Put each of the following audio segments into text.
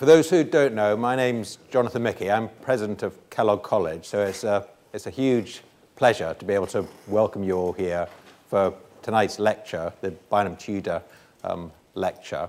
for those who don't know, my name's Jonathan Michie. I'm president of Kellogg College, so it's a, it's a huge pleasure to be able to welcome you all here for tonight's lecture, the Bynum Tudor um, lecture.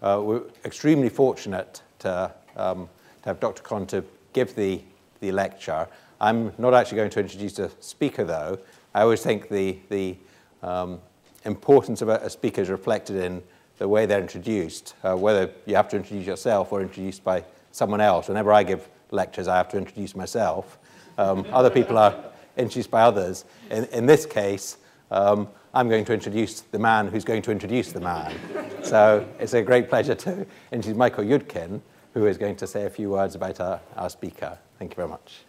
Uh, we're extremely fortunate to, um, to have Dr. Kohn to give the, the lecture. I'm not actually going to introduce the speaker, though. I always think the, the um, importance of a, a speaker is reflected in the way they're introduced, uh, whether you have to introduce yourself or introduced by someone else. Whenever I give lectures, I have to introduce myself. Um, other people are introduced by others. In, in this case, um, I'm going to introduce the man who's going to introduce the man. so it's a great pleasure to introduce Michael Yudkin, who is going to say a few words about our, our speaker. Thank you very much.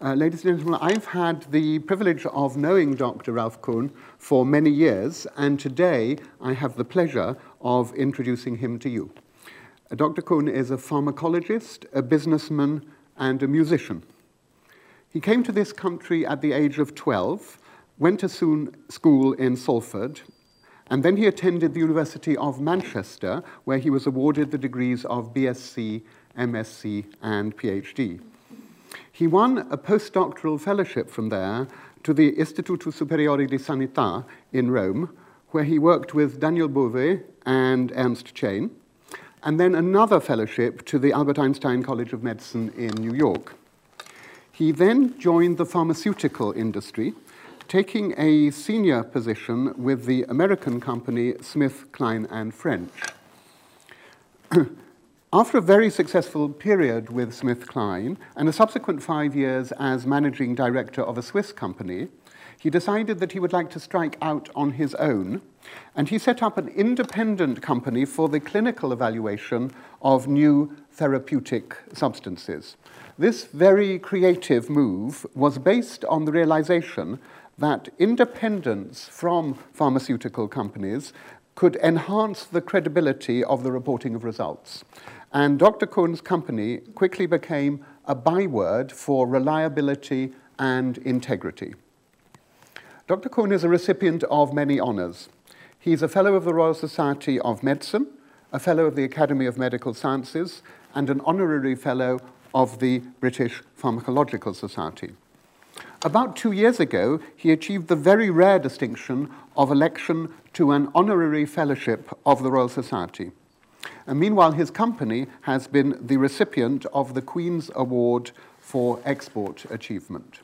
Uh, ladies and gentlemen, I've had the privilege of knowing Dr. Ralph Kohn for many years, and today I have the pleasure of introducing him to you. Uh, Dr. Kohn is a pharmacologist, a businessman, and a musician. He came to this country at the age of 12, went to school in Salford, and then he attended the University of Manchester, where he was awarded the degrees of BSc, MSc, and PhD. He won a postdoctoral fellowship from there to the Istituto Superiore di Sanità in Rome, where he worked with Daniel Bovet and Ernst Chain, and then another fellowship to the Albert Einstein College of Medicine in New York. He then joined the pharmaceutical industry, taking a senior position with the American company Smith, Kline and French. After a very successful period with Smith, SmithKline and a subsequent five years as managing director of a Swiss company, he decided that he would like to strike out on his own, and he set up an independent company for the clinical evaluation of new therapeutic substances. This very creative move was based on the realization that independence from pharmaceutical companies could enhance the credibility of the reporting of results. And Dr. Kohn's company quickly became a byword for reliability and integrity. Dr. Kohn is a recipient of many honors. He's a Fellow of the Royal Society of Medicine, a Fellow of the Academy of Medical Sciences, and an Honorary Fellow of the British Pharmacological Society. About two years ago, he achieved the very rare distinction of election to an honorary fellowship of the Royal Society. And meanwhile, his company has been the recipient of the Queen's Award for Export Achievement.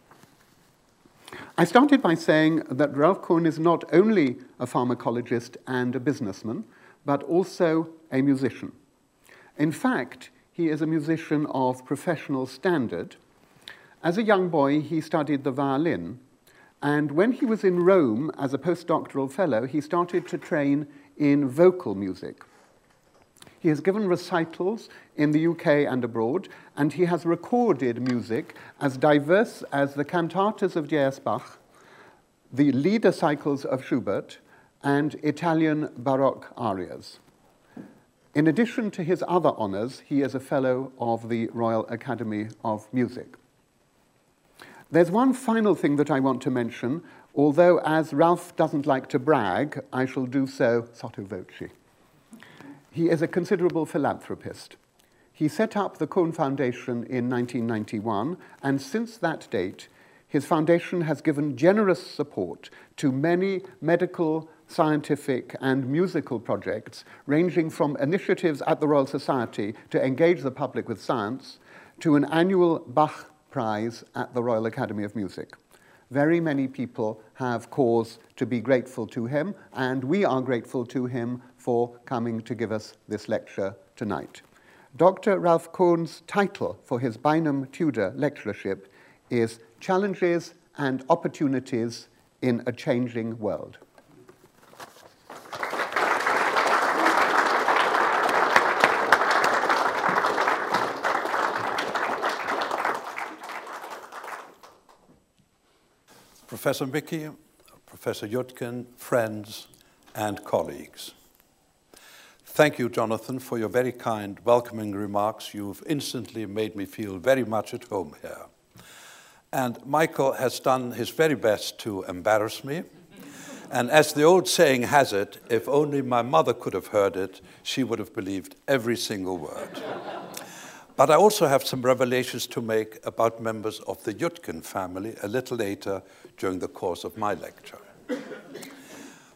I started by saying that Ralph Kohn is not only a pharmacologist and a businessman, but also a musician. In fact, he is a musician of professional standard. As a young boy, he studied the violin, and when he was in Rome as a postdoctoral fellow, he started to train in vocal music. He has given recitals in the UK and abroad, and he has recorded music as diverse as the cantatas of J.S. Bach, the Lieder cycles of Schubert, and Italian Baroque arias. In addition to his other honors, he is a fellow of the Royal Academy of Music. There's one final thing that I want to mention, although as Ralph doesn't like to brag, I shall do so sotto voce. He is a considerable philanthropist. He set up the Kohn Foundation in 1991, and since that date, his foundation has given generous support to many medical, scientific, and musical projects, ranging from initiatives at the Royal Society to engage the public with science to an annual Bach Prize at the Royal Academy of Music. Very many people have cause to be grateful to him, and we are grateful to him for coming to give us this lecture tonight. Dr. Ralph Kohn's title for his Bynum Tudor lectureship is Challenges and Opportunities in a Changing World. Professor Michie, Professor Yudkin, friends, and colleagues. Thank you, Jonathan, for your very kind, welcoming remarks. You've instantly made me feel very much at home here. And Michael has done his very best to embarrass me. And as the old saying has it, if only my mother could have heard it, she would have believed every single word. But I also have some revelations to make about members of the Yudkin family a little later during the course of my lecture.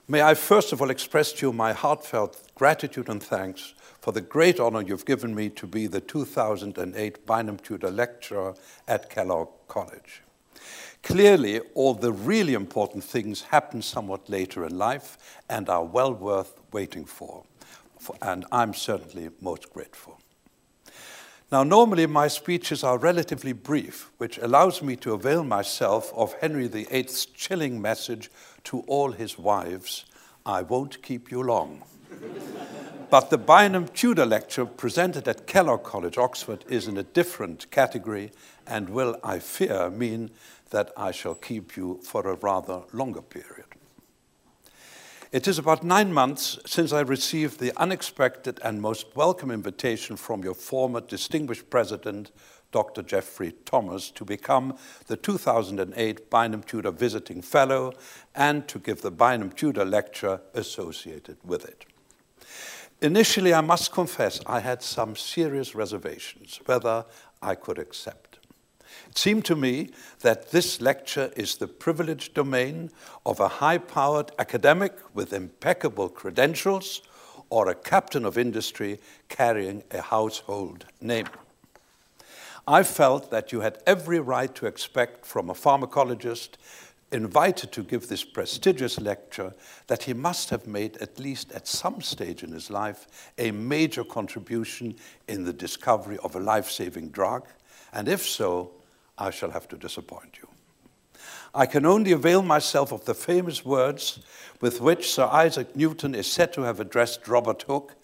May I first of all express to you my heartfelt gratitude and thanks for the great honor you've given me to be the 2008 Bynum Tudor Lecturer at Kellogg College. Clearly, all the really important things happen somewhat later in life and are well worth waiting for, and I'm certainly most grateful. Now, normally my speeches are relatively brief, which allows me to avail myself of Henry VIII's chilling message to all his wives I won't keep you long. But the Bynum Tudor lecture presented at Kellogg College, Oxford, is in a different category and will, I fear, mean that I shall keep you for a rather longer period. It is about nine months since I received the unexpected and most welcome invitation from your former distinguished president, Dr. Geoffrey Thomas, to become the 2008 Bynum Tudor Visiting Fellow and to give the Bynum Tudor Lecture associated with it. Initially, I must confess, I had some serious reservations whether I could accept. It seemed to me that this lecture is the privileged domain of a high powered academic with impeccable credentials or a captain of industry carrying a household name. I felt that you had every right to expect from a pharmacologist invited to give this prestigious lecture that he must have made, at least at some stage in his life, a major contribution in the discovery of a life saving drug, and if so, I shall have to disappoint you. I can only avail myself of the famous words with which Sir Isaac Newton is said to have addressed Robert Hooke,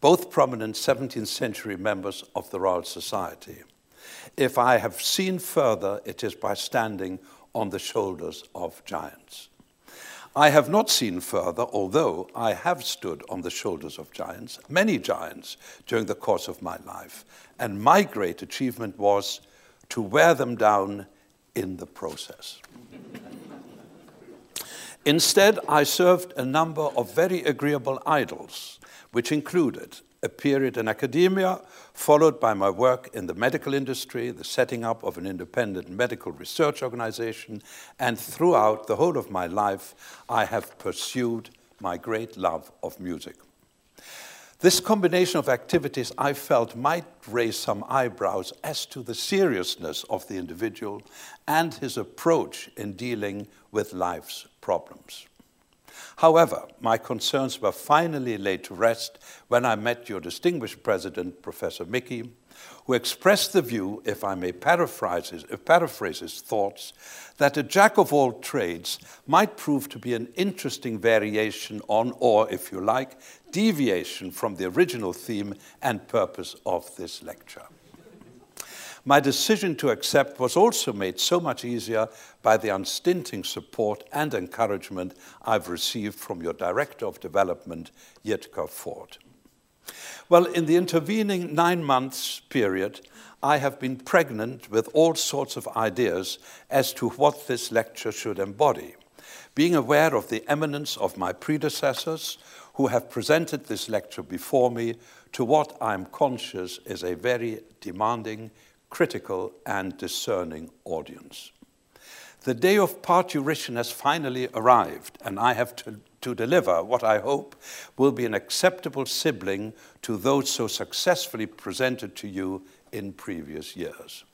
both prominent 17th century members of the Royal Society. If I have seen further, it is by standing on the shoulders of giants. I have not seen further, although I have stood on the shoulders of giants, many giants, during the course of my life. And my great achievement was to wear them down in the process. Instead, I served a number of very agreeable idols, which included a period in academia, followed by my work in the medical industry, the setting up of an independent medical research organization, and throughout the whole of my life, I have pursued my great love of music. This combination of activities I felt might raise some eyebrows as to the seriousness of the individual and his approach in dealing with life's problems. However, my concerns were finally laid to rest when I met your distinguished president, Professor Michie, who expressed the view, if I may paraphrase his, uh, paraphrase his thoughts, that a jack of all trades might prove to be an interesting variation on, or if you like, deviation from the original theme and purpose of this lecture. My decision to accept was also made so much easier by the unstinting support and encouragement I've received from your Director of Development, Yitka Ford. Well, in the intervening nine months period, I have been pregnant with all sorts of ideas as to what this lecture should embody. Being aware of the eminence of my predecessors who have presented this lecture before me to what I'm conscious is a very demanding, critical, and discerning audience. The day of parturition has finally arrived, and I have to, to deliver what I hope will be an acceptable sibling to those so successfully presented to you in previous years.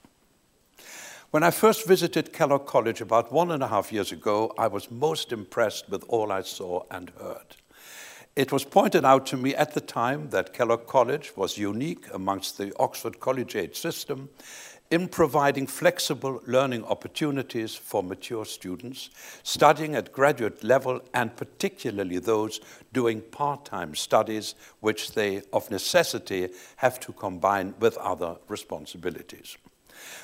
When I first visited Kellogg College about one and a half years ago, I was most impressed with all I saw and heard. It was pointed out to me at the time that Kellogg College was unique amongst the Oxford collegiate system in providing flexible learning opportunities for mature students studying at graduate level and particularly those doing part-time studies which they of necessity have to combine with other responsibilities.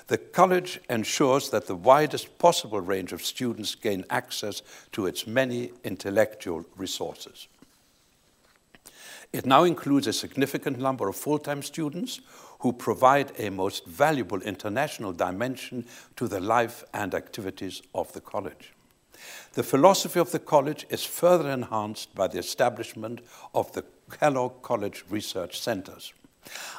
The college ensures that the widest possible range of students gain access to its many intellectual resources. It now includes a significant number of full-time students who provide a most valuable international dimension to the life and activities of the college. The philosophy of the college is further enhanced by the establishment of the Kellogg College Research Centers.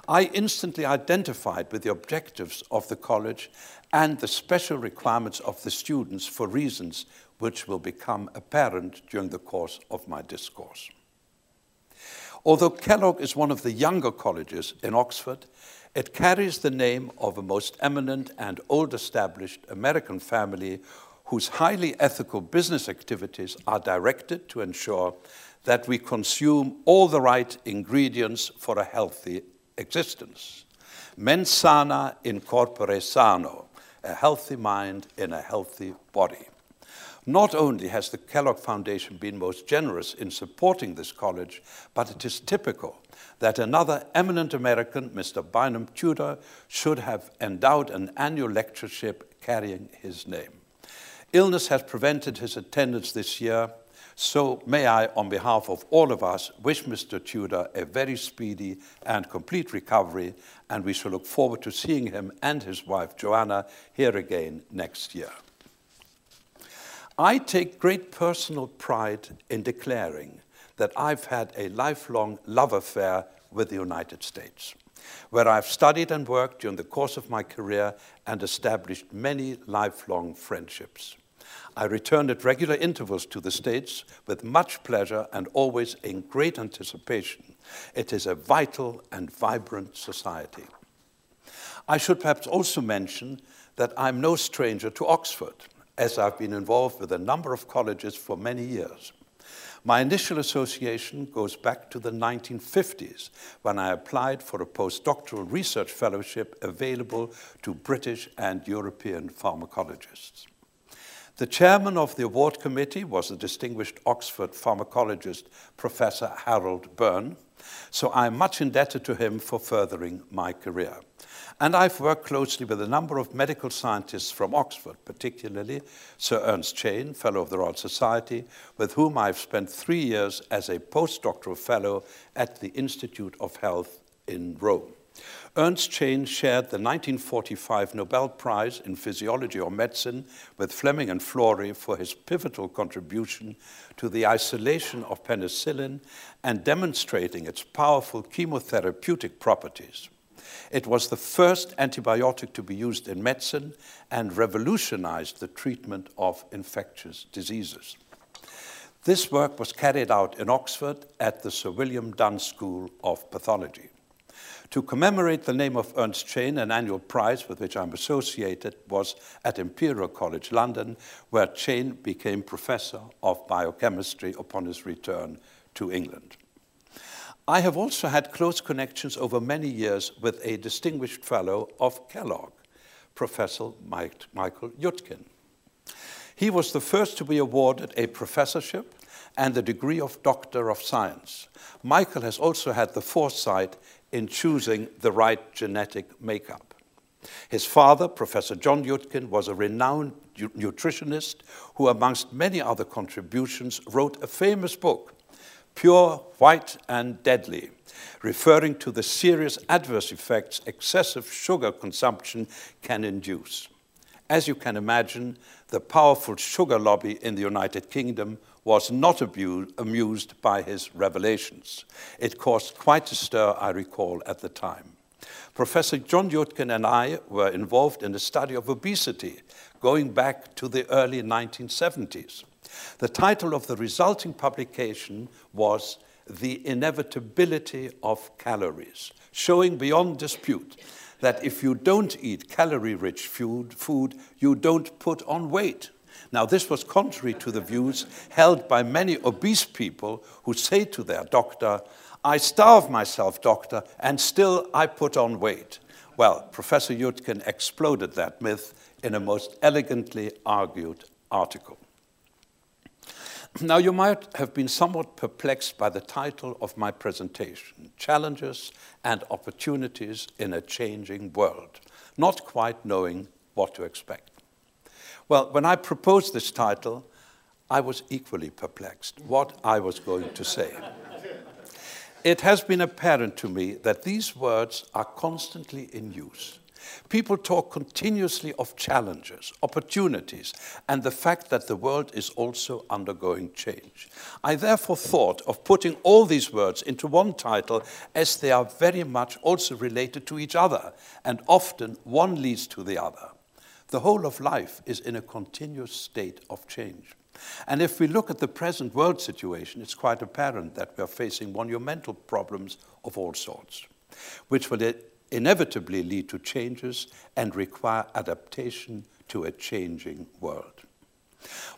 I instantly identified with the objectives of the college and the special requirements of the students for reasons which will become apparent during the course of my discourse. Although Kellogg is one of the younger colleges in Oxford, it carries the name of a most eminent and old established American family whose highly ethical business activities are directed to ensure that we consume all the right ingredients for a healthy existence. Mens sana in corpore sano, a healthy mind in a healthy body. Not only has the Kellogg Foundation been most generous in supporting this college, but it is typical that another eminent American, Mr. Bynum Tudor, should have endowed an annual lectureship carrying his name. Illness has prevented his attendance this year, so may I, on behalf of all of us, wish Mr. Tudor a very speedy and complete recovery, and we shall look forward to seeing him and his wife, Joanna, here again next year. I take great personal pride in declaring that I've had a lifelong love affair with the United States, where I've studied and worked during the course of my career and established many lifelong friendships. I return at regular intervals to the States with much pleasure and always in great anticipation. It is a vital and vibrant society. I should perhaps also mention that I'm no stranger to Oxford as I've been involved with a number of colleges for many years. My initial association goes back to the 1950s when I applied for a postdoctoral research fellowship available to British and European pharmacologists. The chairman of the award committee was the distinguished Oxford pharmacologist Professor Harold Burn, so I'm much indebted to him for furthering my career. And I've worked closely with a number of medical scientists from Oxford, particularly Sir Ernst Chain, Fellow of the Royal Society, with whom I've spent three years as a postdoctoral fellow at the Institute of Health in Rome. Ernst Chain shared the 1945 Nobel Prize in Physiology or Medicine with Fleming and Florey for his pivotal contribution to the isolation of penicillin and demonstrating its powerful chemotherapeutic properties. It was the first antibiotic to be used in medicine and revolutionized the treatment of infectious diseases. This work was carried out in Oxford at the Sir William Dunn School of Pathology. To commemorate the name of Ernst Chain, an annual prize with which I'm associated was at Imperial College London, where Chain became professor of biochemistry upon his return to England. I have also had close connections over many years with a distinguished fellow of Kellogg, Professor Mike, Michael Yudkin. He was the first to be awarded a professorship and the degree of Doctor of Science. Michael has also had the foresight in choosing the right genetic makeup. His father, Professor John Yudkin, was a renowned nutritionist who, amongst many other contributions, wrote a famous book pure, white, and deadly, referring to the serious adverse effects excessive sugar consumption can induce. As you can imagine, the powerful sugar lobby in the United Kingdom was not amused by his revelations. It caused quite a stir, I recall, at the time. Professor John Yudkin and I were involved in the study of obesity going back to the early 1970s. The title of the resulting publication was The Inevitability of Calories, showing beyond dispute that if you don't eat calorie rich food, food, you don't put on weight. Now, this was contrary to the views held by many obese people who say to their doctor, I starve myself, doctor, and still I put on weight. Well, Professor Yudkin exploded that myth in a most elegantly argued article. Now, you might have been somewhat perplexed by the title of my presentation Challenges and Opportunities in a Changing World, not quite knowing what to expect. Well, when I proposed this title, I was equally perplexed what I was going to say. it has been apparent to me that these words are constantly in use People talk continuously of challenges, opportunities, and the fact that the world is also undergoing change. I therefore thought of putting all these words into one title as they are very much also related to each other, and often one leads to the other. The whole of life is in a continuous state of change. And if we look at the present world situation, it's quite apparent that we are facing monumental problems of all sorts, which will inevitably lead to changes and require adaptation to a changing world.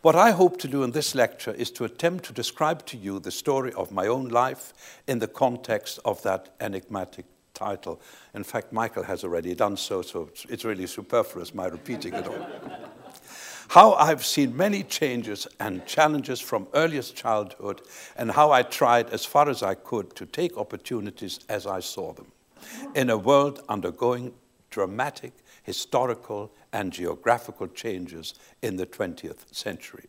What I hope to do in this lecture is to attempt to describe to you the story of my own life in the context of that enigmatic title. In fact, Michael has already done so, so it's really superfluous my repeating it all. how I've seen many changes and challenges from earliest childhood, and how I tried as far as I could to take opportunities as I saw them in a world undergoing dramatic historical and geographical changes in the 20th century.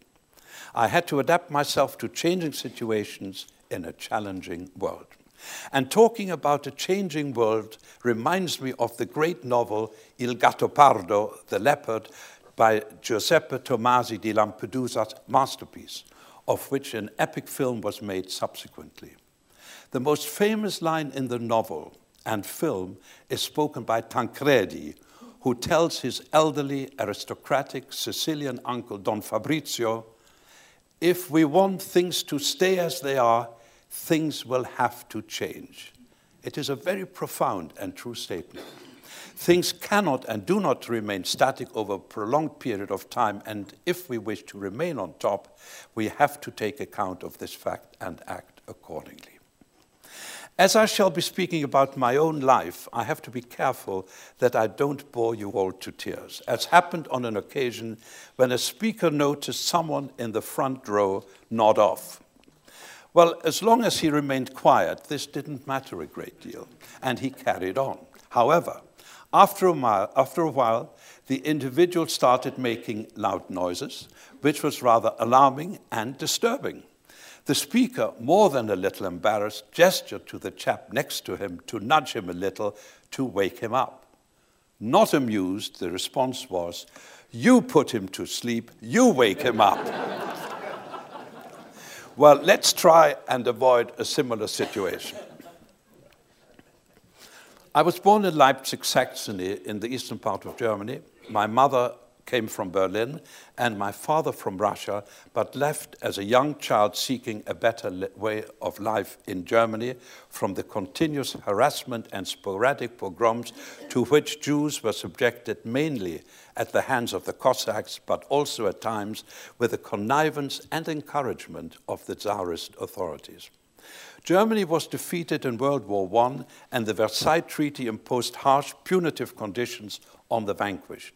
I had to adapt myself to changing situations in a challenging world. And talking about a changing world reminds me of the great novel Il Gattopardo, The Leopard, by Giuseppe Tomasi di Lampedusa's masterpiece, of which an epic film was made subsequently. The most famous line in the novel and film is spoken by Tancredi, who tells his elderly aristocratic Sicilian uncle Don Fabrizio, if we want things to stay as they are, things will have to change. It is a very profound and true statement. Things cannot and do not remain static over a prolonged period of time, and if we wish to remain on top, we have to take account of this fact and act accordingly. As I shall be speaking about my own life, I have to be careful that I don't bore you all to tears, as happened on an occasion when a speaker noticed someone in the front row nod off. Well, as long as he remained quiet, this didn't matter a great deal, and he carried on. However, after a, while, after a while, the individual started making loud noises, which was rather alarming and disturbing. The speaker, more than a little embarrassed, gestured to the chap next to him to nudge him a little to wake him up. Not amused, the response was, You put him to sleep, you wake him up. well, let's try and avoid a similar situation. I was born in Leipzig, Saxony, in the eastern part of Germany. My mother came from Berlin, and my father from Russia, but left as a young child seeking a better way of life in Germany from the continuous harassment and sporadic pogroms to which Jews were subjected mainly at the hands of the Cossacks, but also at times with the connivance and encouragement of the Tsarist authorities. Germany was defeated in World War I, and the Versailles Treaty imposed harsh punitive conditions on the vanquished.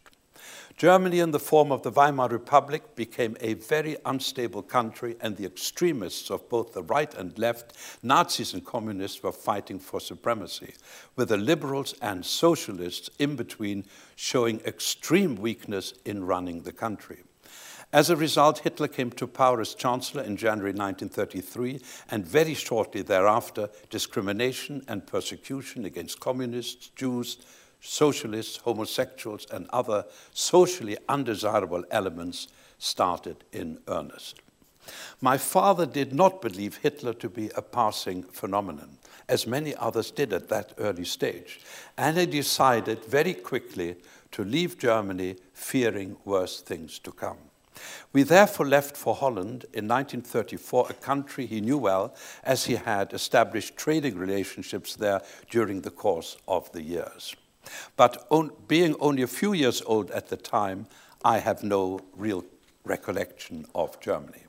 Germany, in the form of the Weimar Republic, became a very unstable country, and the extremists of both the right and left, Nazis and communists, were fighting for supremacy, with the liberals and socialists in between showing extreme weakness in running the country. As a result, Hitler came to power as chancellor in January 1933, and very shortly thereafter, discrimination and persecution against communists, Jews, socialists, homosexuals, and other socially undesirable elements started in earnest. My father did not believe Hitler to be a passing phenomenon, as many others did at that early stage, and he decided very quickly to leave Germany, fearing worse things to come. We therefore left for Holland in 1934, a country he knew well, as he had established trading relationships there during the course of the years. But on, being only a few years old at the time, I have no real recollection of Germany.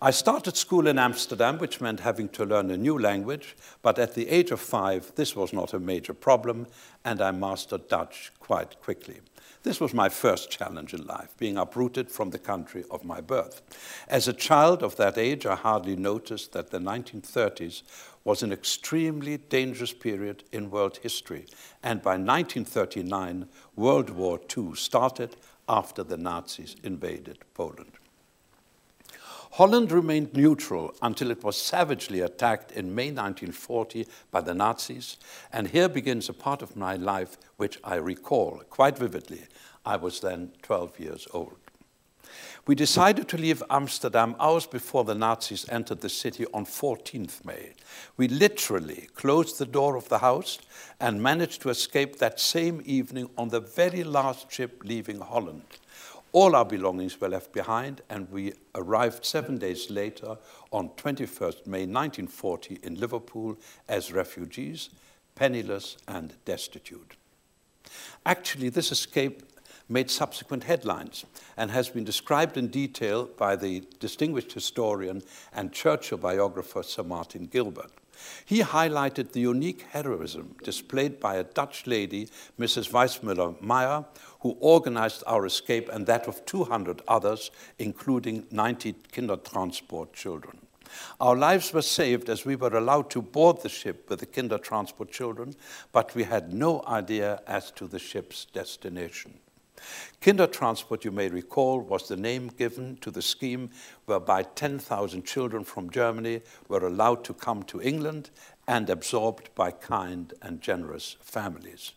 I started school in Amsterdam, which meant having to learn a new language, but at the age of five, this was not a major problem, and I mastered Dutch quite quickly. This was my first challenge in life, being uprooted from the country of my birth. As a child of that age, I hardly noticed that the 1930s was an extremely dangerous period in world history. And by 1939, World War II started after the Nazis invaded Poland. Holland remained neutral until it was savagely attacked in May 1940 by the Nazis, and here begins a part of my life which I recall quite vividly. I was then 12 years old. We decided to leave Amsterdam hours before the Nazis entered the city on 14th May. We literally closed the door of the house and managed to escape that same evening on the very last ship leaving Holland. All our belongings were left behind, and we arrived seven days later on 21st May 1940 in Liverpool as refugees, penniless and destitute. Actually, this escape made subsequent headlines and has been described in detail by the distinguished historian and Churchill biographer Sir Martin Gilbert. He highlighted the unique heroism displayed by a Dutch lady, Mrs. Wijsmuller Meijer, who organized our escape and that of 200 others, including 90 Kindertransport children. Our lives were saved as we were allowed to board the ship with the Kindertransport children, but we had no idea as to the ship's destination. Kindertransport, you may recall, was the name given to the scheme whereby 10,000 children from Germany were allowed to come to England and absorbed by kind and generous families.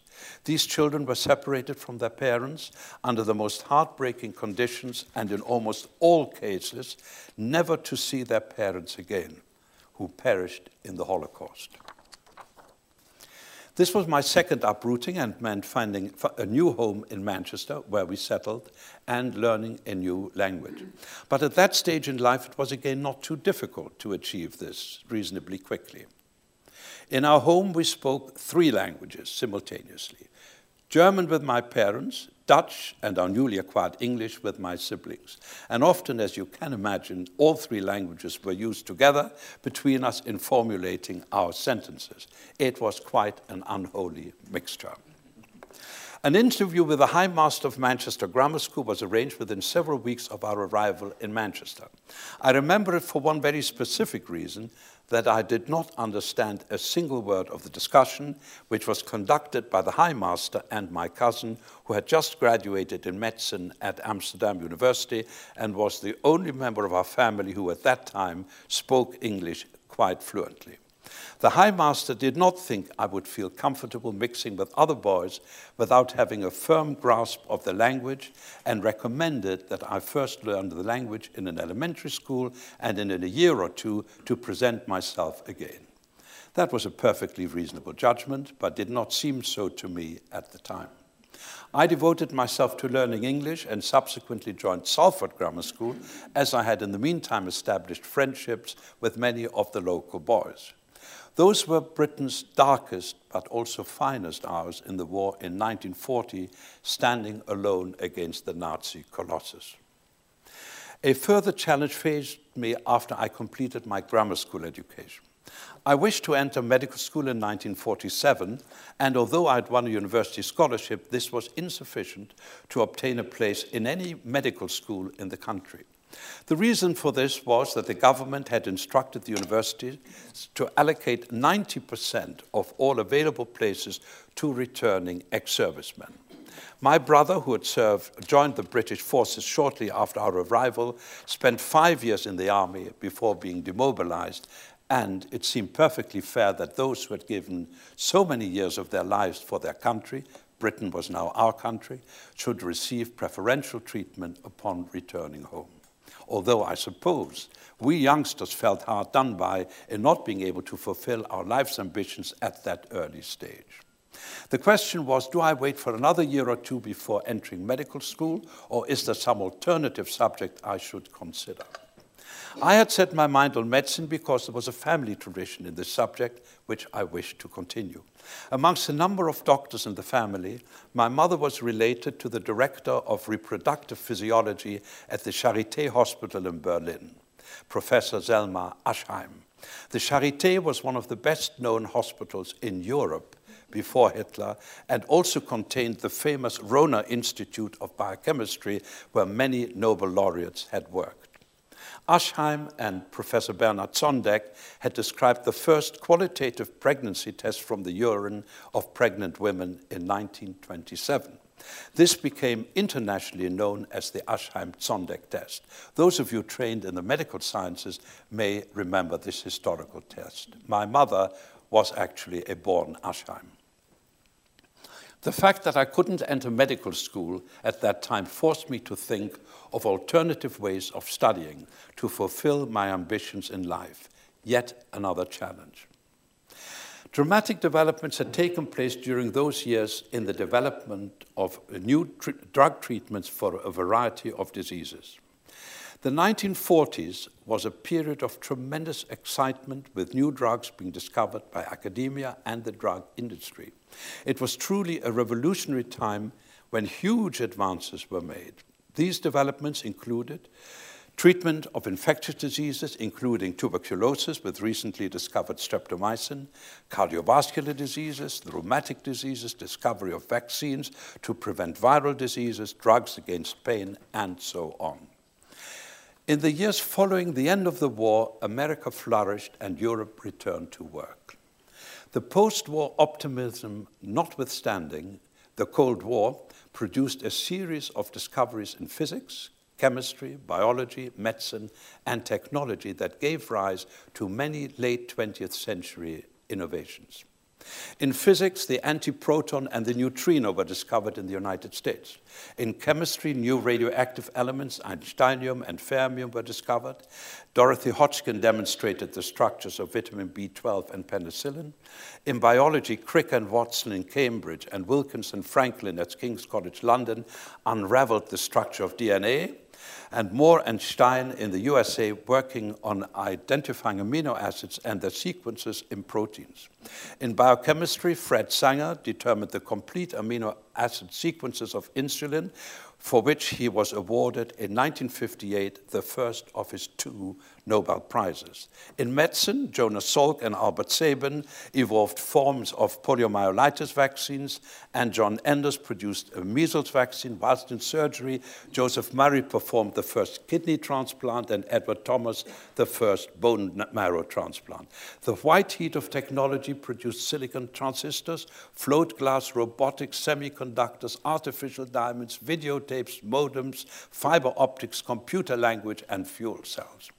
These children were separated from their parents under the most heartbreaking conditions and, in almost all cases, never to see their parents again, who perished in the Holocaust. This was my second uprooting and meant finding a new home in Manchester where we settled and learning a new language. But at that stage in life, it was again not too difficult to achieve this reasonably quickly. In our home, we spoke three languages simultaneously German with my parents, Dutch and our newly acquired English with my siblings. And often, as you can imagine, all three languages were used together between us in formulating our sentences. It was quite an unholy mixture. An interview with the High Master of Manchester Grammar School was arranged within several weeks of our arrival in Manchester. I remember it for one very specific reason that I did not understand a single word of the discussion, which was conducted by the High Master and my cousin, who had just graduated in medicine at Amsterdam University and was the only member of our family who at that time spoke English quite fluently. The High Master did not think I would feel comfortable mixing with other boys without having a firm grasp of the language and recommended that I first learn the language in an elementary school and in a year or two to present myself again. That was a perfectly reasonable judgment, but did not seem so to me at the time. I devoted myself to learning English and subsequently joined Salford Grammar School, as I had in the meantime established friendships with many of the local boys. Those were Britain's darkest but also finest hours in the war in 1940, standing alone against the Nazi colossus. A further challenge faced me after I completed my grammar school education. I wished to enter medical school in 1947, and although I had won a university scholarship, this was insufficient to obtain a place in any medical school in the country. The reason for this was that the government had instructed the universities to allocate 90% of all available places to returning ex servicemen. My brother, who had served, joined the British forces shortly after our arrival, spent five years in the army before being demobilized, and it seemed perfectly fair that those who had given so many years of their lives for their country, Britain was now our country, should receive preferential treatment upon returning home although I suppose we youngsters felt hard done by in not being able to fulfill our life's ambitions at that early stage. The question was do I wait for another year or two before entering medical school, or is there some alternative subject I should consider? I had set my mind on medicine because there was a family tradition in this subject which I wished to continue. Amongst a number of doctors in the family, my mother was related to the director of reproductive physiology at the Charité Hospital in Berlin, Professor Selmar Aschheim. The Charité was one of the best known hospitals in Europe before Hitler and also contained the famous Rona Institute of Biochemistry, where many Nobel laureates had worked. Aschheim and Professor Bernhard Zondek had described the first qualitative pregnancy test from the urine of pregnant women in 1927. This became internationally known as the Aschheim-Zondek test. Those of you trained in the medical sciences may remember this historical test. My mother was actually a born Aschheim. The fact that I couldn't enter medical school at that time forced me to think of alternative ways of studying to fulfill my ambitions in life. Yet another challenge. Dramatic developments had taken place during those years in the development of new tr drug treatments for a variety of diseases. The 1940s was a period of tremendous excitement with new drugs being discovered by academia and the drug industry. It was truly a revolutionary time when huge advances were made. These developments included treatment of infectious diseases, including tuberculosis with recently discovered streptomycin, cardiovascular diseases, rheumatic diseases, discovery of vaccines to prevent viral diseases, drugs against pain, and so on. In the years following the end of the war, America flourished and Europe returned to work. The post war optimism notwithstanding, the Cold War produced a series of discoveries in physics, chemistry, biology, medicine, and technology that gave rise to many late 20th century innovations. In physics, the antiproton and the neutrino were discovered in the United States. In chemistry, new radioactive elements, einsteinium and fermium, were discovered. Dorothy Hodgkin demonstrated the structures of vitamin B12 and penicillin. In biology, Crick and Watson in Cambridge and Wilkinson Franklin at King's College London unraveled the structure of DNA and Moore and Stein in the USA working on identifying amino acids and their sequences in proteins. In biochemistry, Fred Sanger determined the complete amino acid sequences of insulin, for which he was awarded in 1958 the first of his two Nobel Prizes. In medicine, Jonas Salk and Albert Sabin evolved forms of poliomyelitis vaccines, and John Enders produced a measles vaccine, whilst in surgery, Joseph Murray performed the first kidney transplant and Edward Thomas the first bone marrow transplant. The white heat of technology produced silicon transistors, float glass, robotics, semiconductors, artificial diamonds, videotapes, modems, fiber optics, computer language, and fuel cells.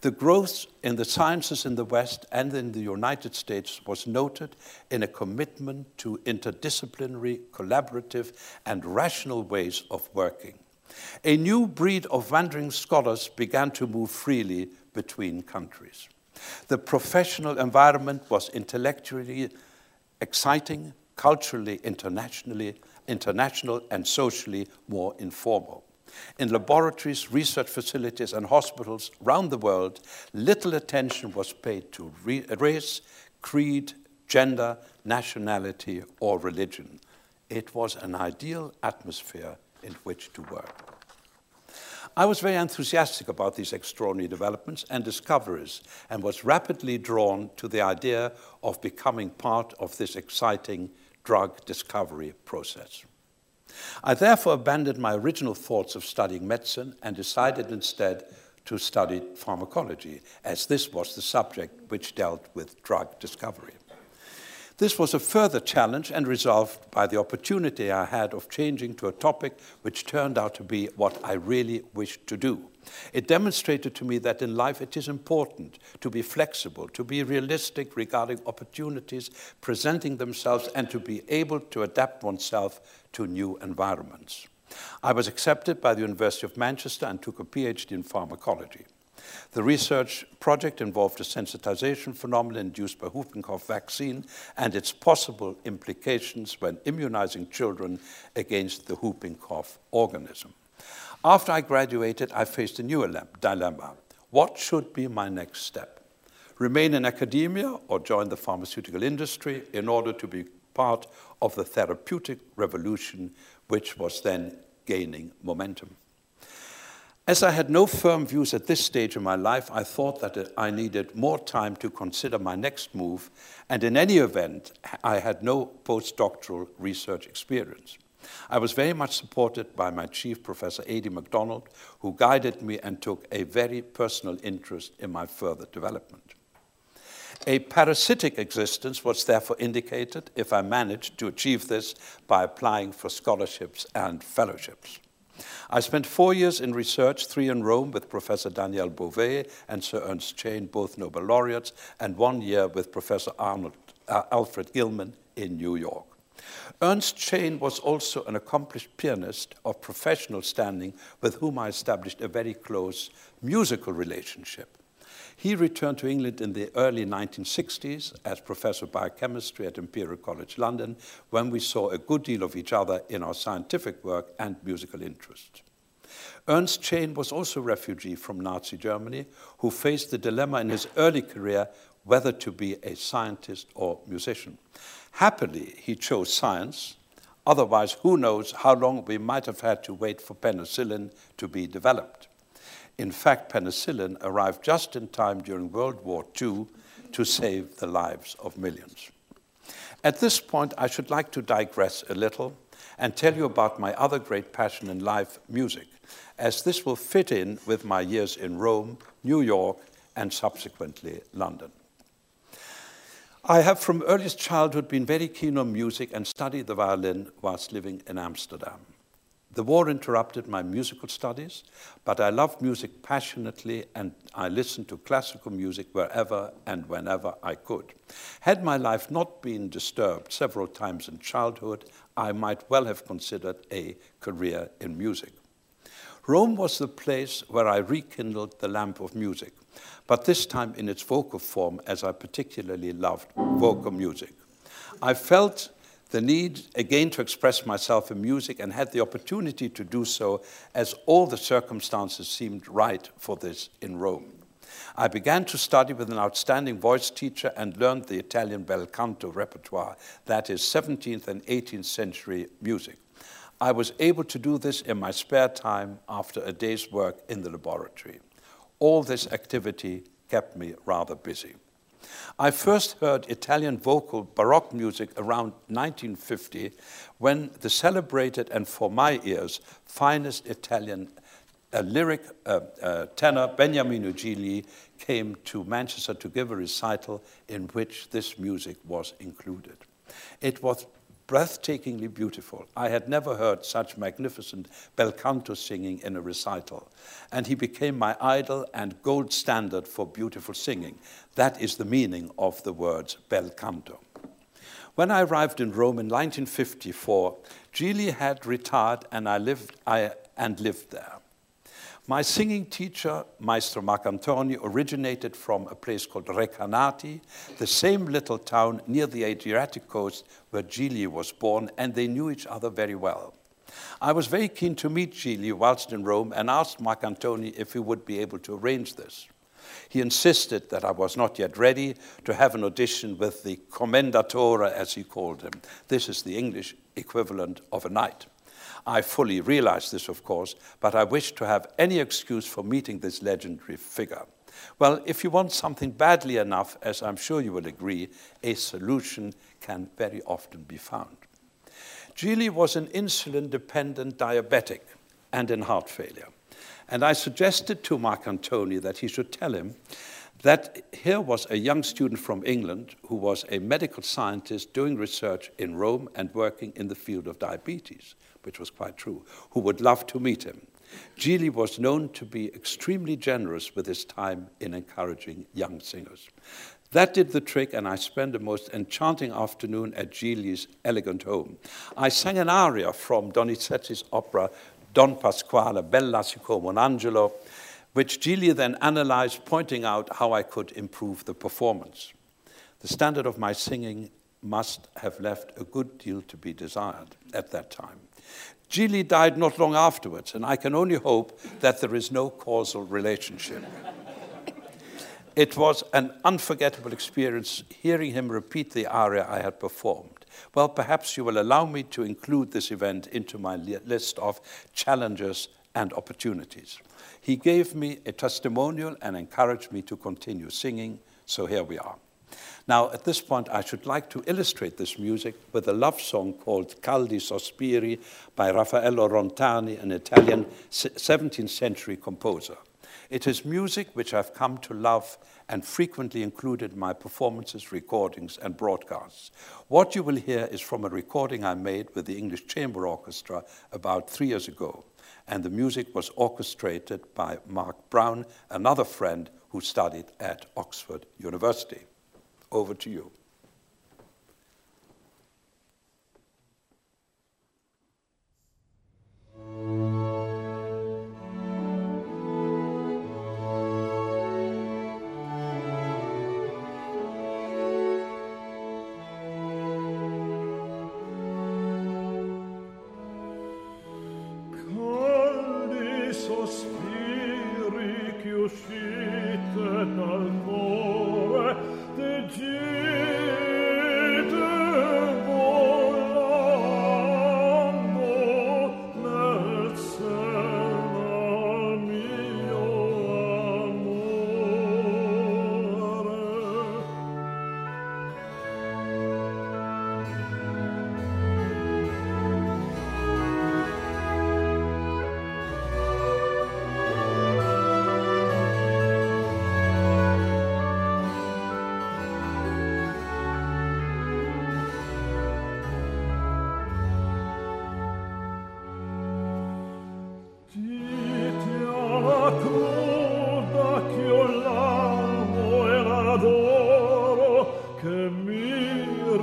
The growth in the sciences in the West and in the United States was noted in a commitment to interdisciplinary, collaborative, and rational ways of working. A new breed of wandering scholars began to move freely between countries. The professional environment was intellectually exciting, culturally internationally, international, and socially more informal. In laboratories, research facilities, and hospitals around the world, little attention was paid to race, creed, gender, nationality, or religion. It was an ideal atmosphere in which to work. I was very enthusiastic about these extraordinary developments and discoveries and was rapidly drawn to the idea of becoming part of this exciting drug discovery process. I therefore abandoned my original thoughts of studying medicine and decided instead to study pharmacology, as this was the subject which dealt with drug discovery. This was a further challenge and resolved by the opportunity I had of changing to a topic which turned out to be what I really wished to do. It demonstrated to me that in life it is important to be flexible, to be realistic regarding opportunities presenting themselves, and to be able to adapt oneself to new environments. I was accepted by the University of Manchester and took a PhD in pharmacology. The research project involved a sensitization phenomenon induced by whooping cough vaccine and its possible implications when immunizing children against the whooping cough organism. After I graduated, I faced a new dilemma. What should be my next step? Remain in academia or join the pharmaceutical industry in order to be part of the therapeutic revolution which was then gaining momentum. As I had no firm views at this stage in my life, I thought that I needed more time to consider my next move, and in any event, I had no postdoctoral research experience. I was very much supported by my chief, Professor A.D. MacDonald, who guided me and took a very personal interest in my further development. A parasitic existence was therefore indicated if I managed to achieve this by applying for scholarships and fellowships. I spent four years in research, three in Rome with Professor Daniel Bovet and Sir Ernst Chain, both Nobel laureates, and one year with Professor Arnold, uh, Alfred Gilman in New York. Ernst Chain was also an accomplished pianist of professional standing with whom I established a very close musical relationship. He returned to England in the early 1960s as professor of biochemistry at Imperial College London, when we saw a good deal of each other in our scientific work and musical interests. Ernst Chain was also a refugee from Nazi Germany who faced the dilemma in his early career whether to be a scientist or musician. Happily, he chose science. Otherwise, who knows how long we might have had to wait for penicillin to be developed. In fact, penicillin arrived just in time during World War II to save the lives of millions. At this point, I should like to digress a little and tell you about my other great passion in life, music, as this will fit in with my years in Rome, New York, and subsequently London. I have from earliest childhood been very keen on music and studied the violin whilst living in Amsterdam. The war interrupted my musical studies, but I loved music passionately and I listened to classical music wherever and whenever I could. Had my life not been disturbed several times in childhood, I might well have considered a career in music. Rome was the place where I rekindled the lamp of music, but this time in its vocal form, as I particularly loved vocal music. I felt the need again to express myself in music and had the opportunity to do so as all the circumstances seemed right for this in Rome. I began to study with an outstanding voice teacher and learned the Italian bel canto repertoire, that is 17th and 18th century music. I was able to do this in my spare time after a day's work in the laboratory. All this activity kept me rather busy. I first heard Italian vocal Baroque music around 1950 when the celebrated and, for my ears, finest Italian uh, lyric uh, uh, tenor Beniamino Gigli came to Manchester to give a recital in which this music was included. It was breathtakingly beautiful. I had never heard such magnificent bel canto singing in a recital. And he became my idol and gold standard for beautiful singing. That is the meaning of the words bel canto. When I arrived in Rome in 1954, Gigli had retired and I lived, I, and lived there. My singing teacher, Maestro Marcantoni, originated from a place called Recanati, the same little town near the Adriatic coast where Gigli was born, and they knew each other very well. I was very keen to meet Gigli whilst in Rome and asked Marcantoni if he would be able to arrange this. He insisted that I was not yet ready to have an audition with the commendatore, as he called him. This is the English equivalent of a knight. I fully realize this, of course, but I wish to have any excuse for meeting this legendary figure. Well, if you want something badly enough, as I'm sure you will agree, a solution can very often be found. Gigli was an insulin dependent diabetic and in heart failure. And I suggested to Marcantoni that he should tell him that here was a young student from England who was a medical scientist doing research in Rome and working in the field of diabetes which was quite true, who would love to meet him. Gigli was known to be extremely generous with his time in encouraging young singers. That did the trick, and I spent a most enchanting afternoon at Gigli's elegant home. I sang an aria from Donizetti's opera Don Pasquale, Bella siccome un angelo, which Gigli then analyzed, pointing out how I could improve the performance. The standard of my singing must have left a good deal to be desired at that time. Gigli died not long afterwards, and I can only hope that there is no causal relationship. it was an unforgettable experience hearing him repeat the aria I had performed. Well, perhaps you will allow me to include this event into my list of challenges and opportunities. He gave me a testimonial and encouraged me to continue singing, so here we are. Now, at this point, I should like to illustrate this music with a love song called Caldi Sospiri by Raffaello Rontani, an Italian 17th century composer. It is music which I've come to love and frequently included in my performances, recordings, and broadcasts. What you will hear is from a recording I made with the English Chamber Orchestra about three years ago. And the music was orchestrated by Mark Brown, another friend who studied at Oxford University. Over to you.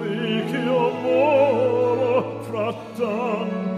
ricchi amore frattanto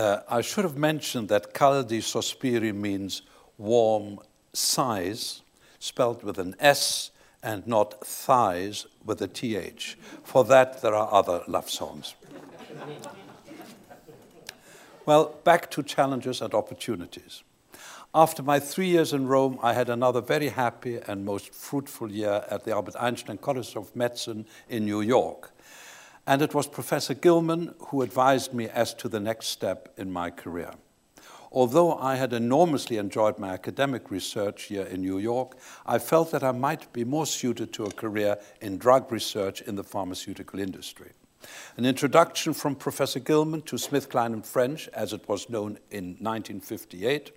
Uh, I should have mentioned that Caldi Sospiri means warm sighs, spelled with an S and not thighs with a TH. For that, there are other love songs. well, back to challenges and opportunities. After my three years in Rome, I had another very happy and most fruitful year at the Albert Einstein College of Medicine in New York. And it was Professor Gilman who advised me as to the next step in my career. Although I had enormously enjoyed my academic research here in New York, I felt that I might be more suited to a career in drug research in the pharmaceutical industry. An introduction from Professor Gilman to SmithKline and French, as it was known in 1958,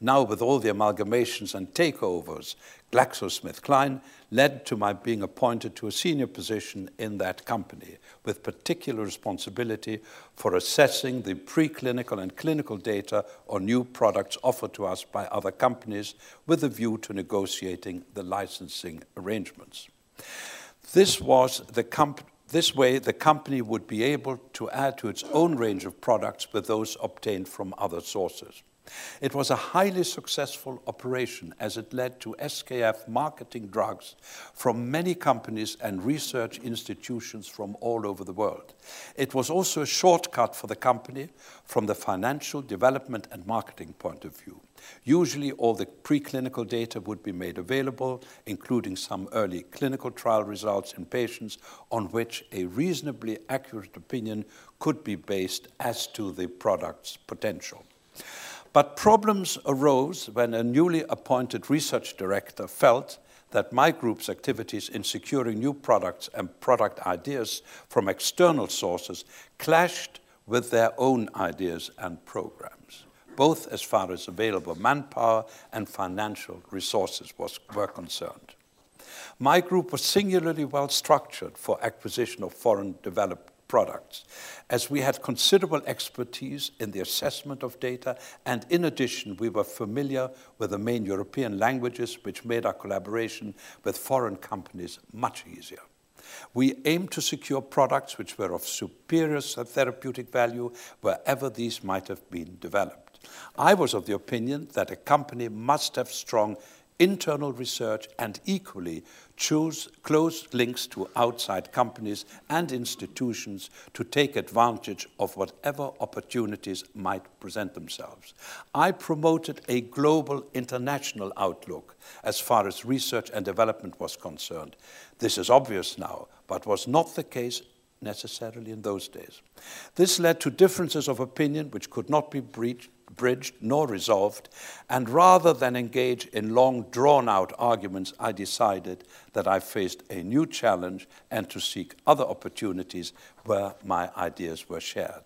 now with all the amalgamations and takeovers, GlaxoSmithKline, led to my being appointed to a senior position in that company, with particular responsibility for assessing the preclinical and clinical data on new products offered to us by other companies, with a view to negotiating the licensing arrangements. This was the company this way, the company would be able to add to its own range of products with those obtained from other sources. It was a highly successful operation as it led to SKF marketing drugs from many companies and research institutions from all over the world. It was also a shortcut for the company from the financial development and marketing point of view. Usually, all the preclinical data would be made available, including some early clinical trial results in patients on which a reasonably accurate opinion could be based as to the product's potential. But problems arose when a newly appointed research director felt that my group's activities in securing new products and product ideas from external sources clashed with their own ideas and programs, both as far as available manpower and financial resources was, were concerned. My group was singularly well structured for acquisition of foreign developed products, as we had considerable expertise in the assessment of data, and in addition, we were familiar with the main European languages, which made our collaboration with foreign companies much easier. We aimed to secure products which were of superior therapeutic value wherever these might have been developed. I was of the opinion that a company must have strong internal research, and equally choose close links to outside companies and institutions to take advantage of whatever opportunities might present themselves. I promoted a global international outlook as far as research and development was concerned. This is obvious now, but was not the case necessarily in those days. This led to differences of opinion which could not be breached bridged nor resolved, and rather than engage in long drawn out arguments, I decided that I faced a new challenge and to seek other opportunities where my ideas were shared.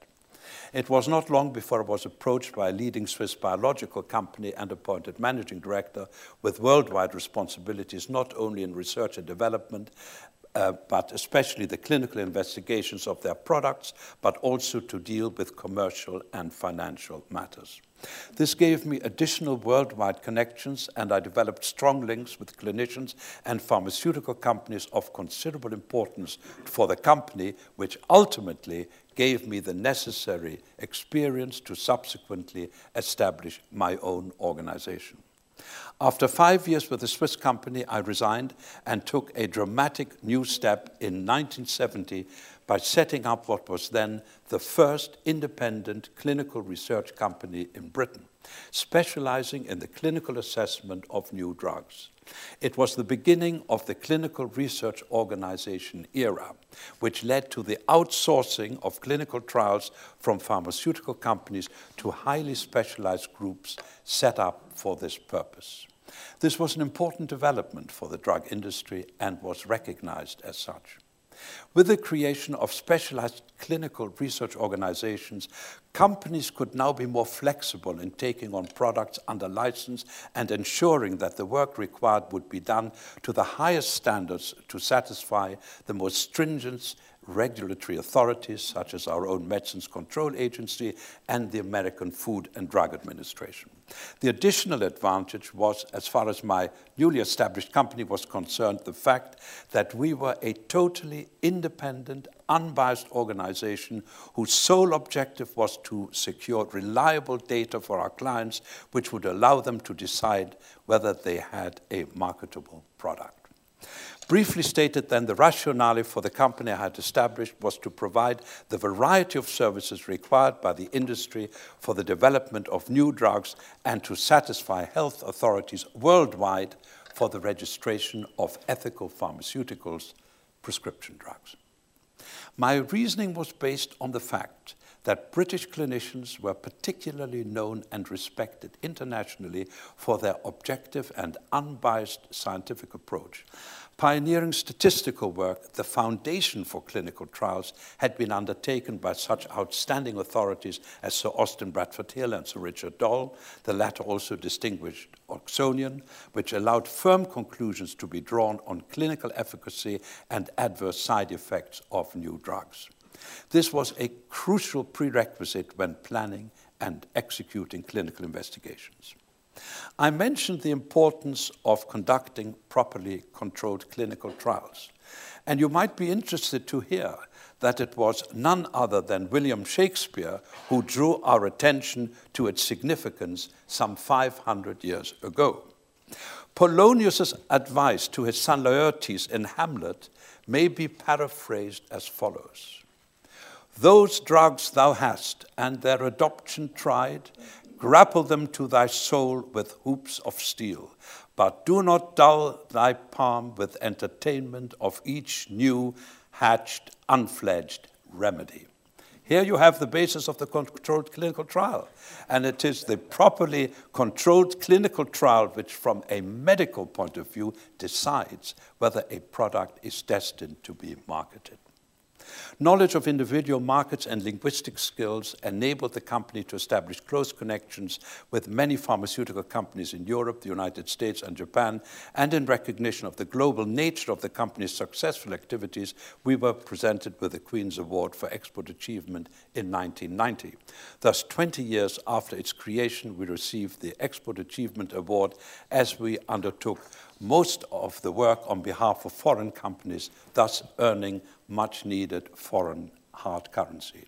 It was not long before I was approached by a leading Swiss biological company and appointed managing director with worldwide responsibilities not only in research and development, uh, but especially the clinical investigations of their products, but also to deal with commercial and financial matters. This gave me additional worldwide connections, and I developed strong links with clinicians and pharmaceutical companies of considerable importance for the company, which ultimately gave me the necessary experience to subsequently establish my own organization. After five years with a Swiss company, I resigned and took a dramatic new step in 1970 by setting up what was then the first independent clinical research company in Britain, specializing in the clinical assessment of new drugs. It was the beginning of the clinical research organization era, which led to the outsourcing of clinical trials from pharmaceutical companies to highly specialized groups set up for this purpose. This was an important development for the drug industry and was recognized as such. With the creation of specialized clinical research organizations, companies could now be more flexible in taking on products under license and ensuring that the work required would be done to the highest standards to satisfy the most stringent regulatory authorities, such as our own Medicines Control Agency and the American Food and Drug Administration. The additional advantage was, as far as my newly established company was concerned, the fact that we were a totally independent, unbiased organization whose sole objective was to secure reliable data for our clients, which would allow them to decide whether they had a marketable product. Briefly stated, then, the rationale for the company I had established was to provide the variety of services required by the industry for the development of new drugs and to satisfy health authorities worldwide for the registration of ethical pharmaceuticals, prescription drugs. My reasoning was based on the fact that British clinicians were particularly known and respected internationally for their objective and unbiased scientific approach. Pioneering statistical work, the foundation for clinical trials, had been undertaken by such outstanding authorities as Sir Austin Bradford Hill and Sir Richard Doll, the latter also distinguished Oxonian, which allowed firm conclusions to be drawn on clinical efficacy and adverse side effects of new drugs. This was a crucial prerequisite when planning and executing clinical investigations. I mentioned the importance of conducting properly controlled clinical trials. And you might be interested to hear that it was none other than William Shakespeare who drew our attention to its significance some 500 years ago. Polonius's advice to his son Laertes in Hamlet may be paraphrased as follows Those drugs thou hast, and their adoption tried, grapple them to thy soul with hoops of steel, but do not dull thy palm with entertainment of each new, hatched, unfledged remedy. Here you have the basis of the controlled clinical trial. And it is the properly controlled clinical trial which, from a medical point of view, decides whether a product is destined to be marketed. Knowledge of individual markets and linguistic skills enabled the company to establish close connections with many pharmaceutical companies in Europe, the United States, and Japan. And in recognition of the global nature of the company's successful activities, we were presented with the Queen's Award for Export Achievement in 1990. Thus, 20 years after its creation, we received the Export Achievement Award as we undertook most of the work on behalf of foreign companies, thus earning much needed foreign hard currency.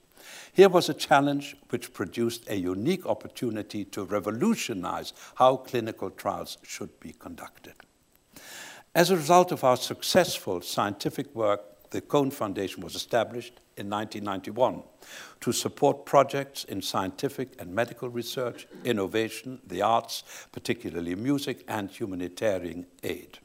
Here was a challenge which produced a unique opportunity to revolutionize how clinical trials should be conducted. As a result of our successful scientific work, the Kohn Foundation was established in 1991 to support projects in scientific and medical research, innovation, the arts, particularly music, and humanitarian aid.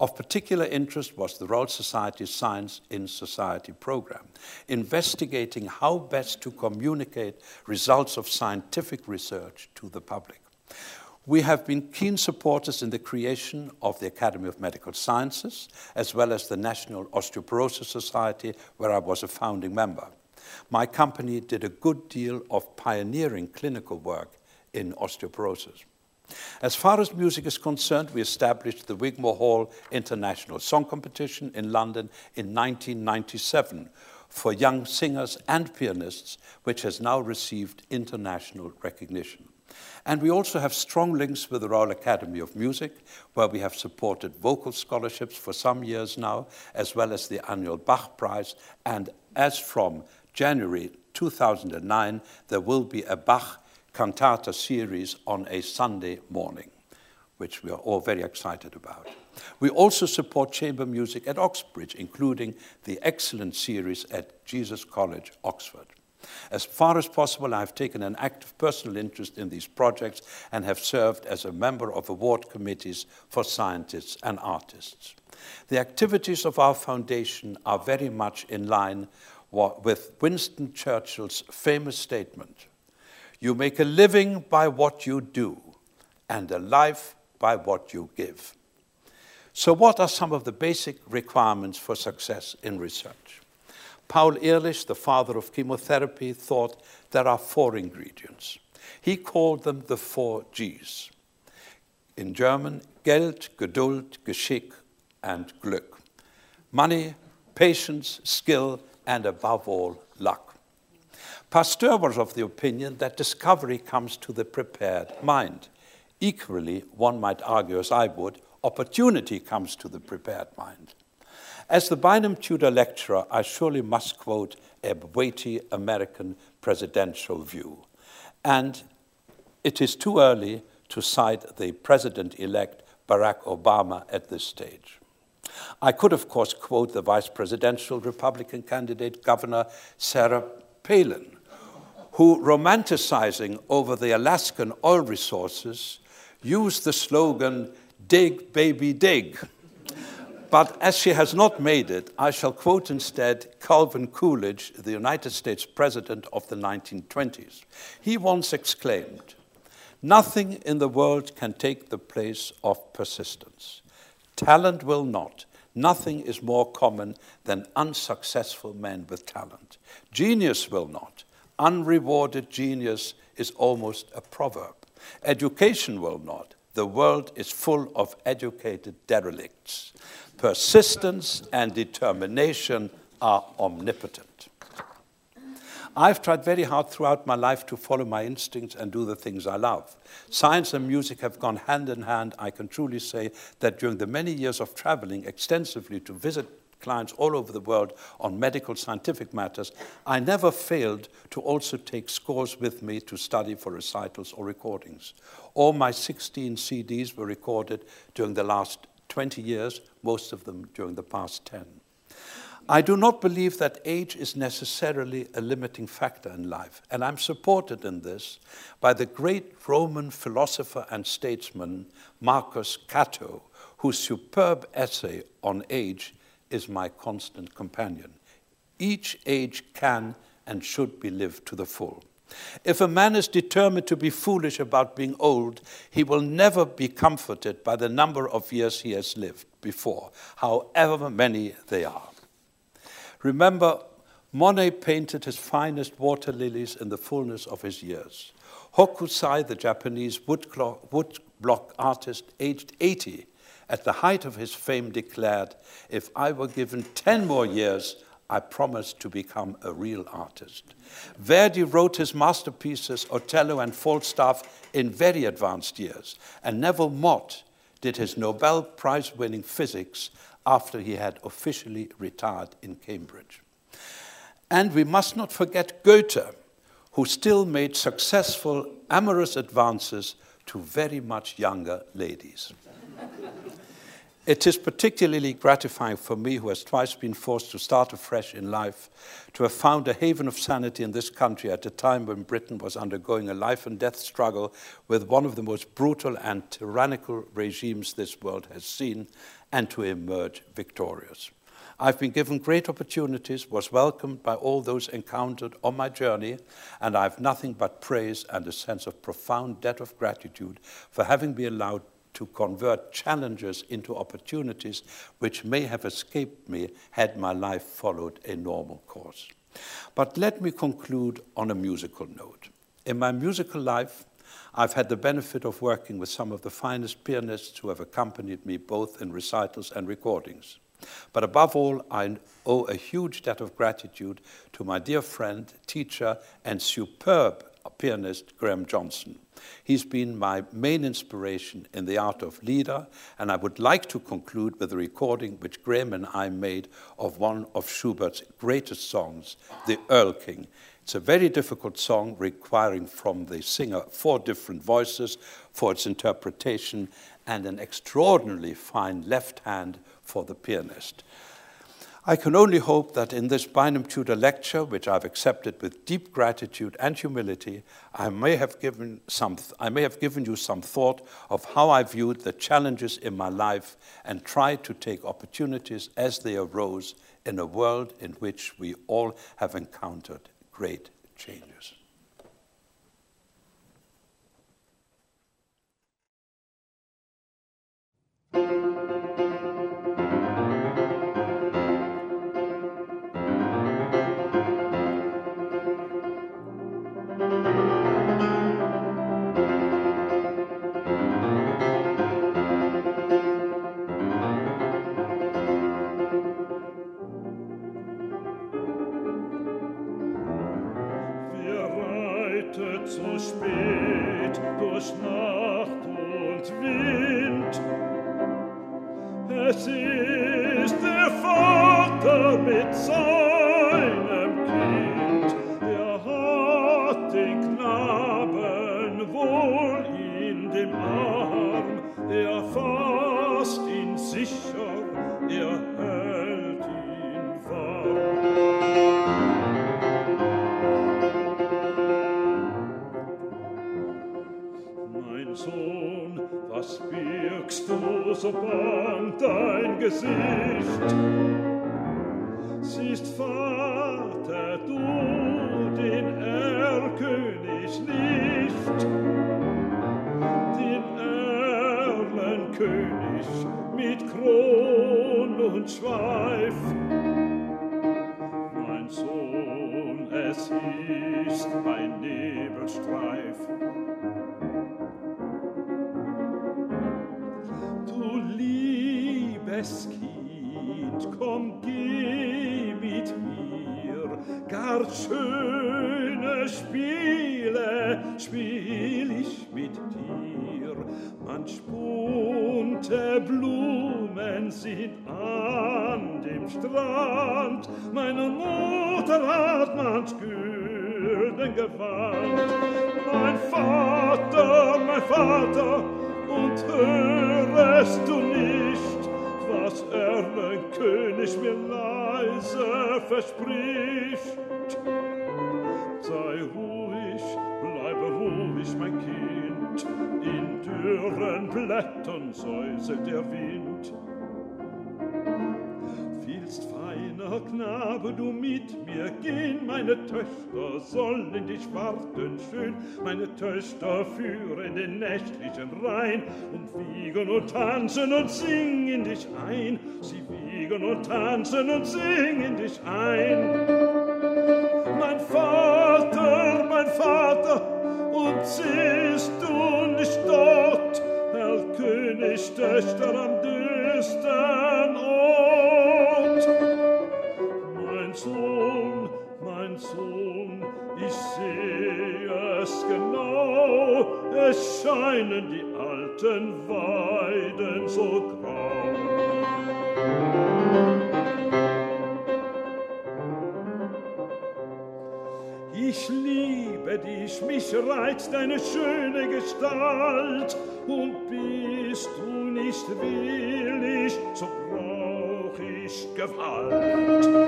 Of particular interest was the Royal Society's Science in Society program, investigating how best to communicate results of scientific research to the public. We have been keen supporters in the creation of the Academy of Medical Sciences, as well as the National Osteoporosis Society, where I was a founding member. My company did a good deal of pioneering clinical work in osteoporosis. As far as music is concerned, we established the Wigmore Hall International Song Competition in London in 1997 for young singers and pianists, which has now received international recognition. And we also have strong links with the Royal Academy of Music, where we have supported vocal scholarships for some years now, as well as the annual Bach Prize. And as from January 2009, there will be a Bach cantata series on a Sunday morning, which we are all very excited about. We also support chamber music at Oxbridge, including the excellent series at Jesus College, Oxford. As far as possible, I have taken an active personal interest in these projects and have served as a member of award committees for scientists and artists. The activities of our foundation are very much in line with Winston Churchill's famous statement you make a living by what you do, and a life by what you give. So, what are some of the basic requirements for success in research? Paul Ehrlich, the father of chemotherapy, thought there are four ingredients. He called them the four G's. In German, Geld, Geduld, Geschick, and Glück. Money, patience, skill, and above all, luck. Pasteur was of the opinion that discovery comes to the prepared mind. Equally, one might argue, as I would, opportunity comes to the prepared mind. As the Bynum Tudor lecturer, I surely must quote a weighty American presidential view. And it is too early to cite the president elect Barack Obama at this stage. I could, of course, quote the vice presidential Republican candidate, Governor Sarah Palin, who, romanticizing over the Alaskan oil resources, used the slogan, dig, baby, dig. But as she has not made it, I shall quote instead Calvin Coolidge, the United States President of the 1920s. He once exclaimed, Nothing in the world can take the place of persistence. Talent will not. Nothing is more common than unsuccessful men with talent. Genius will not. Unrewarded genius is almost a proverb. Education will not. The world is full of educated derelicts. Persistence and determination are omnipotent. I've tried very hard throughout my life to follow my instincts and do the things I love. Science and music have gone hand in hand. I can truly say that during the many years of traveling extensively to visit clients all over the world on medical scientific matters, I never failed to also take scores with me to study for recitals or recordings. All my 16 CDs were recorded during the last 20 years, most of them during the past 10. I do not believe that age is necessarily a limiting factor in life, and I'm supported in this by the great Roman philosopher and statesman Marcus Cato, whose superb essay on age is my constant companion. Each age can and should be lived to the full. If a man is determined to be foolish about being old, he will never be comforted by the number of years he has lived before, however many they are. Remember, Monet painted his finest water lilies in the fullness of his years. Hokusai, the Japanese woodblock artist, aged 80, at the height of his fame, declared, If I were given 10 more years, I promised to become a real artist. Verdi wrote his masterpieces, Othello and Falstaff, in very advanced years, and Neville Mott did his Nobel Prize winning physics after he had officially retired in Cambridge. And we must not forget Goethe, who still made successful amorous advances to very much younger ladies. It is particularly gratifying for me, who has twice been forced to start afresh in life, to have found a haven of sanity in this country at a time when Britain was undergoing a life and death struggle with one of the most brutal and tyrannical regimes this world has seen, and to emerge victorious. I've been given great opportunities, was welcomed by all those encountered on my journey, and I have nothing but praise and a sense of profound debt of gratitude for having been allowed to convert challenges into opportunities which may have escaped me had my life followed a normal course. But let me conclude on a musical note. In my musical life, I've had the benefit of working with some of the finest pianists who have accompanied me both in recitals and recordings. But above all, I owe a huge debt of gratitude to my dear friend, teacher, and superb pianist Graham Johnson. He's been my main inspiration in the art of lieder, and I would like to conclude with a recording which Graham and I made of one of Schubert's greatest songs, The Erlking. It's a very difficult song requiring from the singer four different voices for its interpretation and an extraordinarily fine left hand for the pianist. I can only hope that in this Bynum Tudor lecture, which I've accepted with deep gratitude and humility, I may have given, some, I may have given you some thought of how I viewed the challenges in my life and tried to take opportunities as they arose in a world in which we all have encountered great changes. So bang dein Gesicht? Siehst, Vater, du den Erlkönig nicht, den Erlenkönig mit Kron und Schweif. Schöne Spiele spiel ich mit dir. Manch bunte Blumen sind an dem Strand, meine Mutter hat manch Gülden gewandt. Mein Vater, mein Vater, und hörest du nicht, was Erlenkönig mir leise verspricht? Sei ruhig, bleibe ruhig, mein Kind, in dürren Blättern säuselt der Wind. Willst, feiner Knabe, du mit mir gehen, meine Töchter sollen dich warten schön, meine Töchter führen den nächtlichen Rhein und wiegen und tanzen und singen dich ein, sie wiegen und tanzen und singen dich ein. Mein Vater, mein Vater, und siehst du nicht dort, Herr König, Töchter am alten Weiden so grau. Ich liebe dich, mich reizt deine schöne Gestalt, und bist du nicht willig, so brauch ich Gewalt.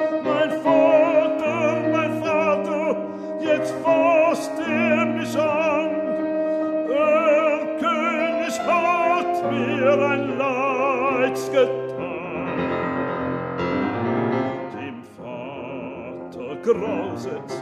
Vater grauset,